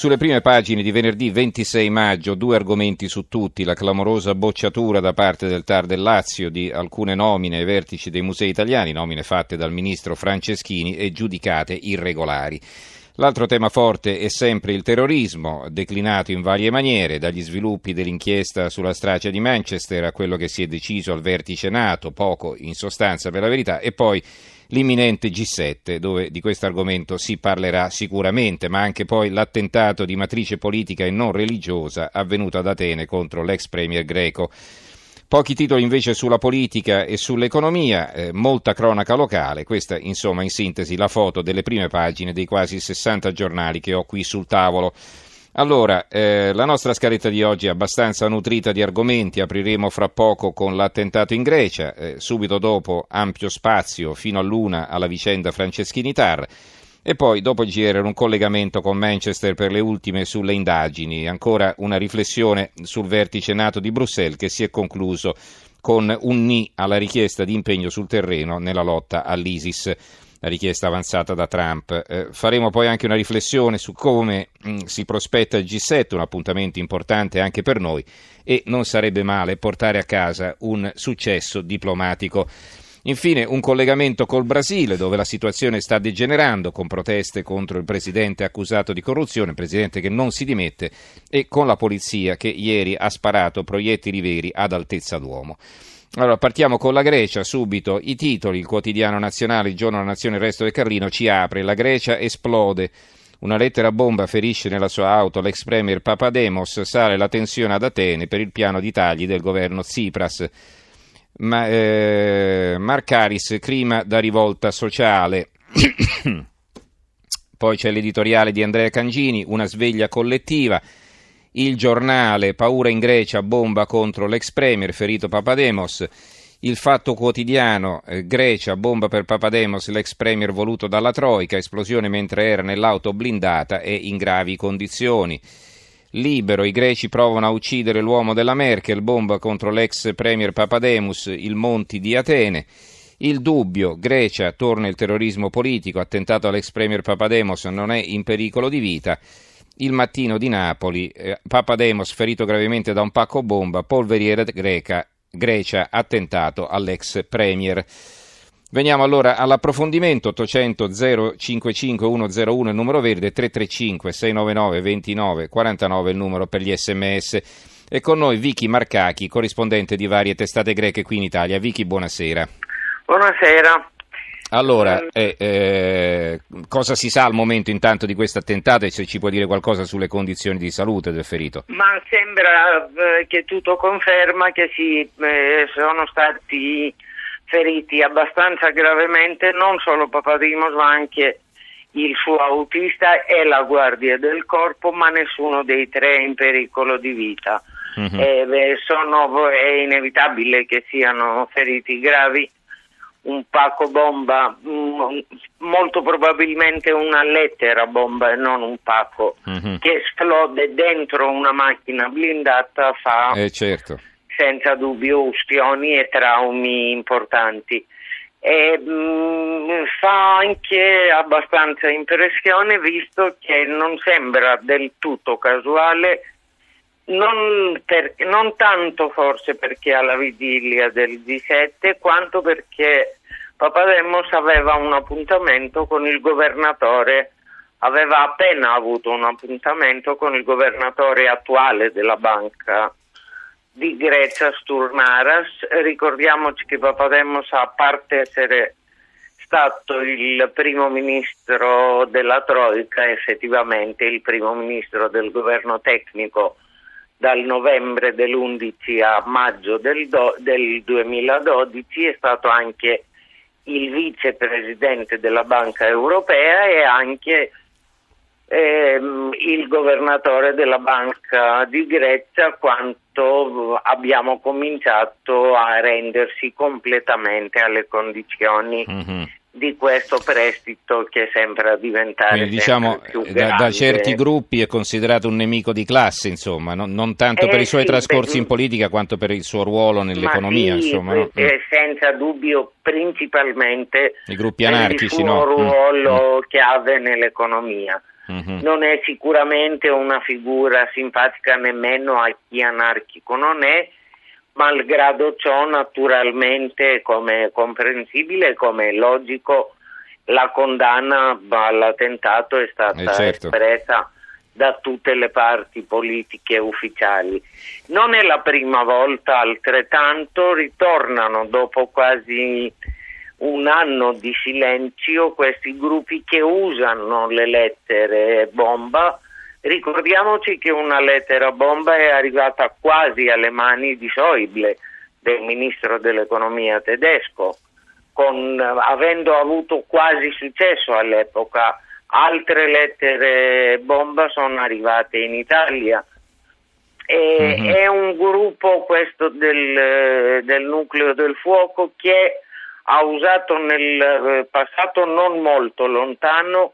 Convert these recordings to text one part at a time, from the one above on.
Sulle prime pagine di venerdì 26 maggio due argomenti su tutti, la clamorosa bocciatura da parte del TAR del Lazio di alcune nomine ai vertici dei musei italiani, nomine fatte dal ministro Franceschini e giudicate irregolari. L'altro tema forte è sempre il terrorismo, declinato in varie maniere, dagli sviluppi dell'inchiesta sulla strage di Manchester a quello che si è deciso al vertice NATO, poco in sostanza per la verità, e poi l'imminente G7, dove di questo argomento si parlerà sicuramente, ma anche poi l'attentato di matrice politica e non religiosa avvenuto ad Atene contro l'ex premier greco. Pochi titoli invece sulla politica e sull'economia, eh, molta cronaca locale, questa insomma in sintesi la foto delle prime pagine dei quasi 60 giornali che ho qui sul tavolo. Allora, eh, la nostra scaletta di oggi è abbastanza nutrita di argomenti, apriremo fra poco con l'attentato in Grecia, eh, subito dopo ampio spazio fino all'una alla vicenda Franceschini Tar. E poi, dopo il GR, un collegamento con Manchester per le ultime sulle indagini. Ancora una riflessione sul vertice NATO di Bruxelles che si è concluso con un ni alla richiesta di impegno sul terreno nella lotta all'ISIS, la richiesta avanzata da Trump. Eh, faremo poi anche una riflessione su come mh, si prospetta il G7, un appuntamento importante anche per noi, e non sarebbe male portare a casa un successo diplomatico. Infine un collegamento col Brasile dove la situazione sta degenerando con proteste contro il presidente accusato di corruzione, presidente che non si dimette, e con la polizia che ieri ha sparato proiettili veri ad altezza d'uomo. Allora, partiamo con la Grecia, subito i titoli, il quotidiano nazionale, il giorno della nazione, il resto del Carlino ci apre, la Grecia esplode. Una lettera bomba ferisce nella sua auto l'ex premier Papademos, sale la tensione ad Atene per il piano di tagli del governo Tsipras. Ma, eh, Marcaris, clima da rivolta sociale. Poi c'è l'editoriale di Andrea Cangini, una sveglia collettiva. Il giornale, paura in Grecia, bomba contro l'ex premier, ferito Papademos. Il fatto quotidiano, eh, Grecia, bomba per Papademos, l'ex premier voluto dalla Troica, esplosione mentre era nell'auto blindata e in gravi condizioni. Libero, i greci provano a uccidere l'uomo della Merkel, bomba contro l'ex premier Papademus, il Monti di Atene. Il dubbio, Grecia, torna il terrorismo politico, attentato all'ex premier Papademos, non è in pericolo di vita. Il mattino di Napoli, eh, Papademos ferito gravemente da un pacco bomba, polveriera greca, Grecia, attentato all'ex premier. Veniamo allora all'approfondimento 800 055 101 il numero verde 335 699 29 49 il numero per gli sms e con noi Vicky Marcachi corrispondente di varie testate greche qui in Italia. Vicky buonasera. Buonasera allora, eh, eh, cosa si sa al momento intanto di questo attentato e se ci può dire qualcosa sulle condizioni di salute del ferito? Ma sembra eh, che tutto conferma che sì, eh, sono stati feriti abbastanza gravemente non solo Papadimos ma anche il suo autista e la guardia del corpo, ma nessuno dei tre è in pericolo di vita. Mm-hmm. Sono, è inevitabile che siano feriti gravi. Un pacco bomba, mm, molto probabilmente una lettera bomba e non un pacco mm-hmm. che esplode dentro una macchina blindata fa eh, certo senza dubbio ustioni e traumi importanti. E, mh, mm, fa anche abbastanza impressione visto che non sembra del tutto casuale, non, per, non tanto forse perché alla vigilia del G7, quanto perché Papademos aveva un appuntamento con il governatore, aveva appena avuto un appuntamento con il governatore attuale della banca di Grecia Sturnaras. Ricordiamoci che Papademos, a parte essere stato il primo ministro della Troica, effettivamente il primo ministro del governo tecnico dal novembre dell'11 a maggio del, do, del 2012, è stato anche il vicepresidente della Banca Europea e anche ehm, il governatore della Banca di Grecia quanto abbiamo cominciato a rendersi completamente alle condizioni mm-hmm di questo prestito che sembra diventare Quindi, diciamo, da, da, certi gruppi è considerato un nemico di classe, insomma, non, non tanto eh, per i suoi sì, trascorsi in politica quanto per il suo ruolo nell'economia. Sì, insomma, no? Mm. senza dubbio principalmente i gruppi anarchici, il suo no? Mm. ruolo mm. chiave nell'economia. Mm-hmm. Non è sicuramente una figura simpatica nemmeno a chi anarchico non è, Malgrado ciò, naturalmente, come è comprensibile, come è logico, la condanna all'attentato è stata eh certo. espressa da tutte le parti politiche ufficiali. Non è la prima volta, altrettanto ritornano dopo quasi un anno di silenzio questi gruppi che usano le lettere bomba Ricordiamoci che una lettera bomba è arrivata quasi alle mani di Schäuble, del ministro dell'economia tedesco, con, avendo avuto quasi successo all'epoca. Altre lettere bomba sono arrivate in Italia. E, mm-hmm. È un gruppo questo del, del nucleo del fuoco che ha usato nel passato non molto lontano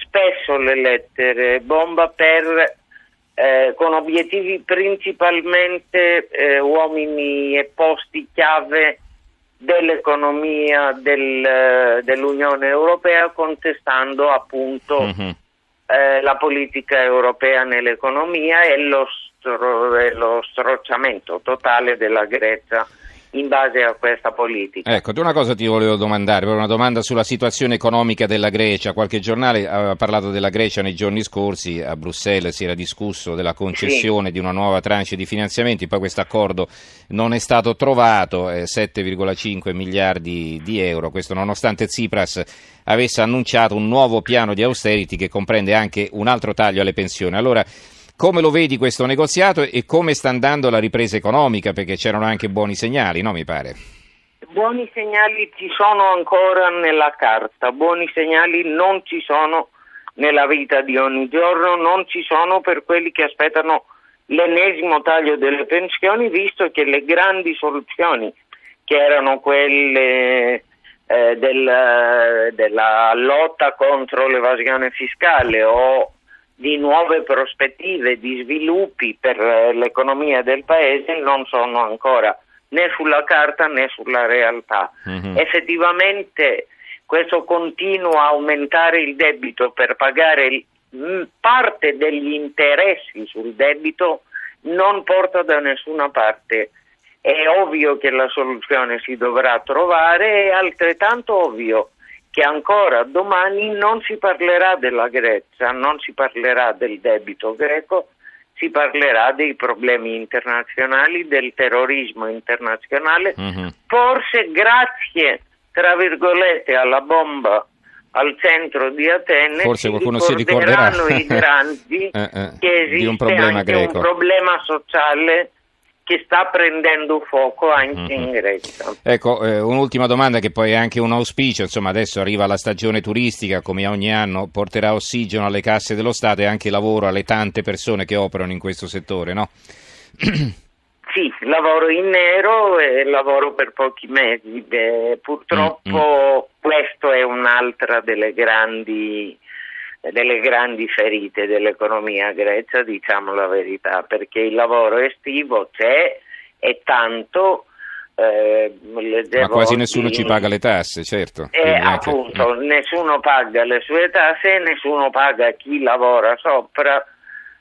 spesso le lettere bomba per, eh, con obiettivi principalmente eh, uomini e posti chiave dell'economia del, dell'Unione Europea contestando appunto mm-hmm. eh, la politica europea nell'economia e lo, stro- lo strocciamento totale della Grecia in base a questa politica. Ecco, una cosa ti volevo domandare, una domanda sulla situazione economica della Grecia. Qualche giornale aveva parlato della Grecia nei giorni scorsi, a Bruxelles si era discusso della concessione sì. di una nuova tranche di finanziamenti, poi questo accordo non è stato trovato, eh, 7,5 miliardi di euro, questo nonostante Tsipras avesse annunciato un nuovo piano di austerity che comprende anche un altro taglio alle pensioni. Allora, come lo vedi questo negoziato e come sta andando la ripresa economica? Perché c'erano anche buoni segnali, no? Mi pare. Buoni segnali ci sono ancora nella carta, buoni segnali non ci sono nella vita di ogni giorno, non ci sono per quelli che aspettano l'ennesimo taglio delle pensioni, visto che le grandi soluzioni, che erano quelle eh, del, della lotta contro l'evasione fiscale o di nuove prospettive, di sviluppi per eh, l'economia del paese non sono ancora né sulla carta né sulla realtà. Mm-hmm. Effettivamente questo continua a aumentare il debito per pagare parte degli interessi sul debito non porta da nessuna parte. È ovvio che la soluzione si dovrà trovare, è altrettanto ovvio che ancora domani non si parlerà della Grecia, non si parlerà del debito greco, si parlerà dei problemi internazionali, del terrorismo internazionale, mm-hmm. forse grazie, tra virgolette, alla bomba al centro di Atene forse qualcuno si ricorderà i grandi eh, eh, che esiste un problema anche greco. un problema sociale che sta prendendo fuoco anche in Grecia. Ecco, eh, un'ultima domanda che poi è anche un auspicio, insomma adesso arriva la stagione turistica, come ogni anno porterà ossigeno alle casse dello Stato e anche lavoro alle tante persone che operano in questo settore, no? sì, lavoro in nero e lavoro per pochi mesi. Purtroppo mm-hmm. questo è un'altra delle grandi delle grandi ferite dell'economia grecia, diciamo la verità, perché il lavoro estivo c'è e tanto. Eh, Ma quasi nessuno ci paga le tasse, certo. Eh, appunto, anche... nessuno paga le sue tasse e nessuno paga chi lavora sopra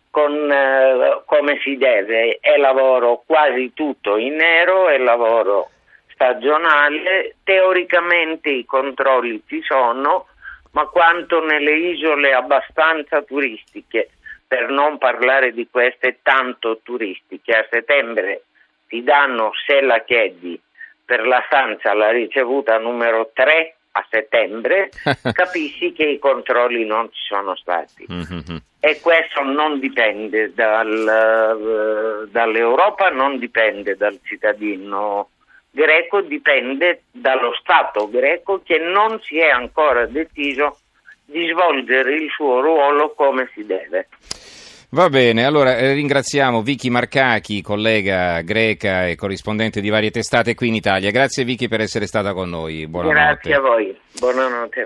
con, eh, come si deve. È lavoro quasi tutto in nero, è lavoro stagionale, teoricamente i controlli ci sono, ma quanto nelle isole abbastanza turistiche, per non parlare di queste tanto turistiche. A settembre ti danno, se la chiedi, per la stanza la ricevuta numero 3 a settembre, capisci che i controlli non ci sono stati. Mm-hmm. E questo non dipende dal, uh, dall'Europa, non dipende dal cittadino greco dipende dallo Stato greco che non si è ancora deciso di svolgere il suo ruolo come si deve. Va bene, allora eh, ringraziamo Vicky Marcachi, collega greca e corrispondente di varie testate qui in Italia. Grazie Vicky per essere stata con noi. Buonanotte. Grazie a voi. Buonanotte.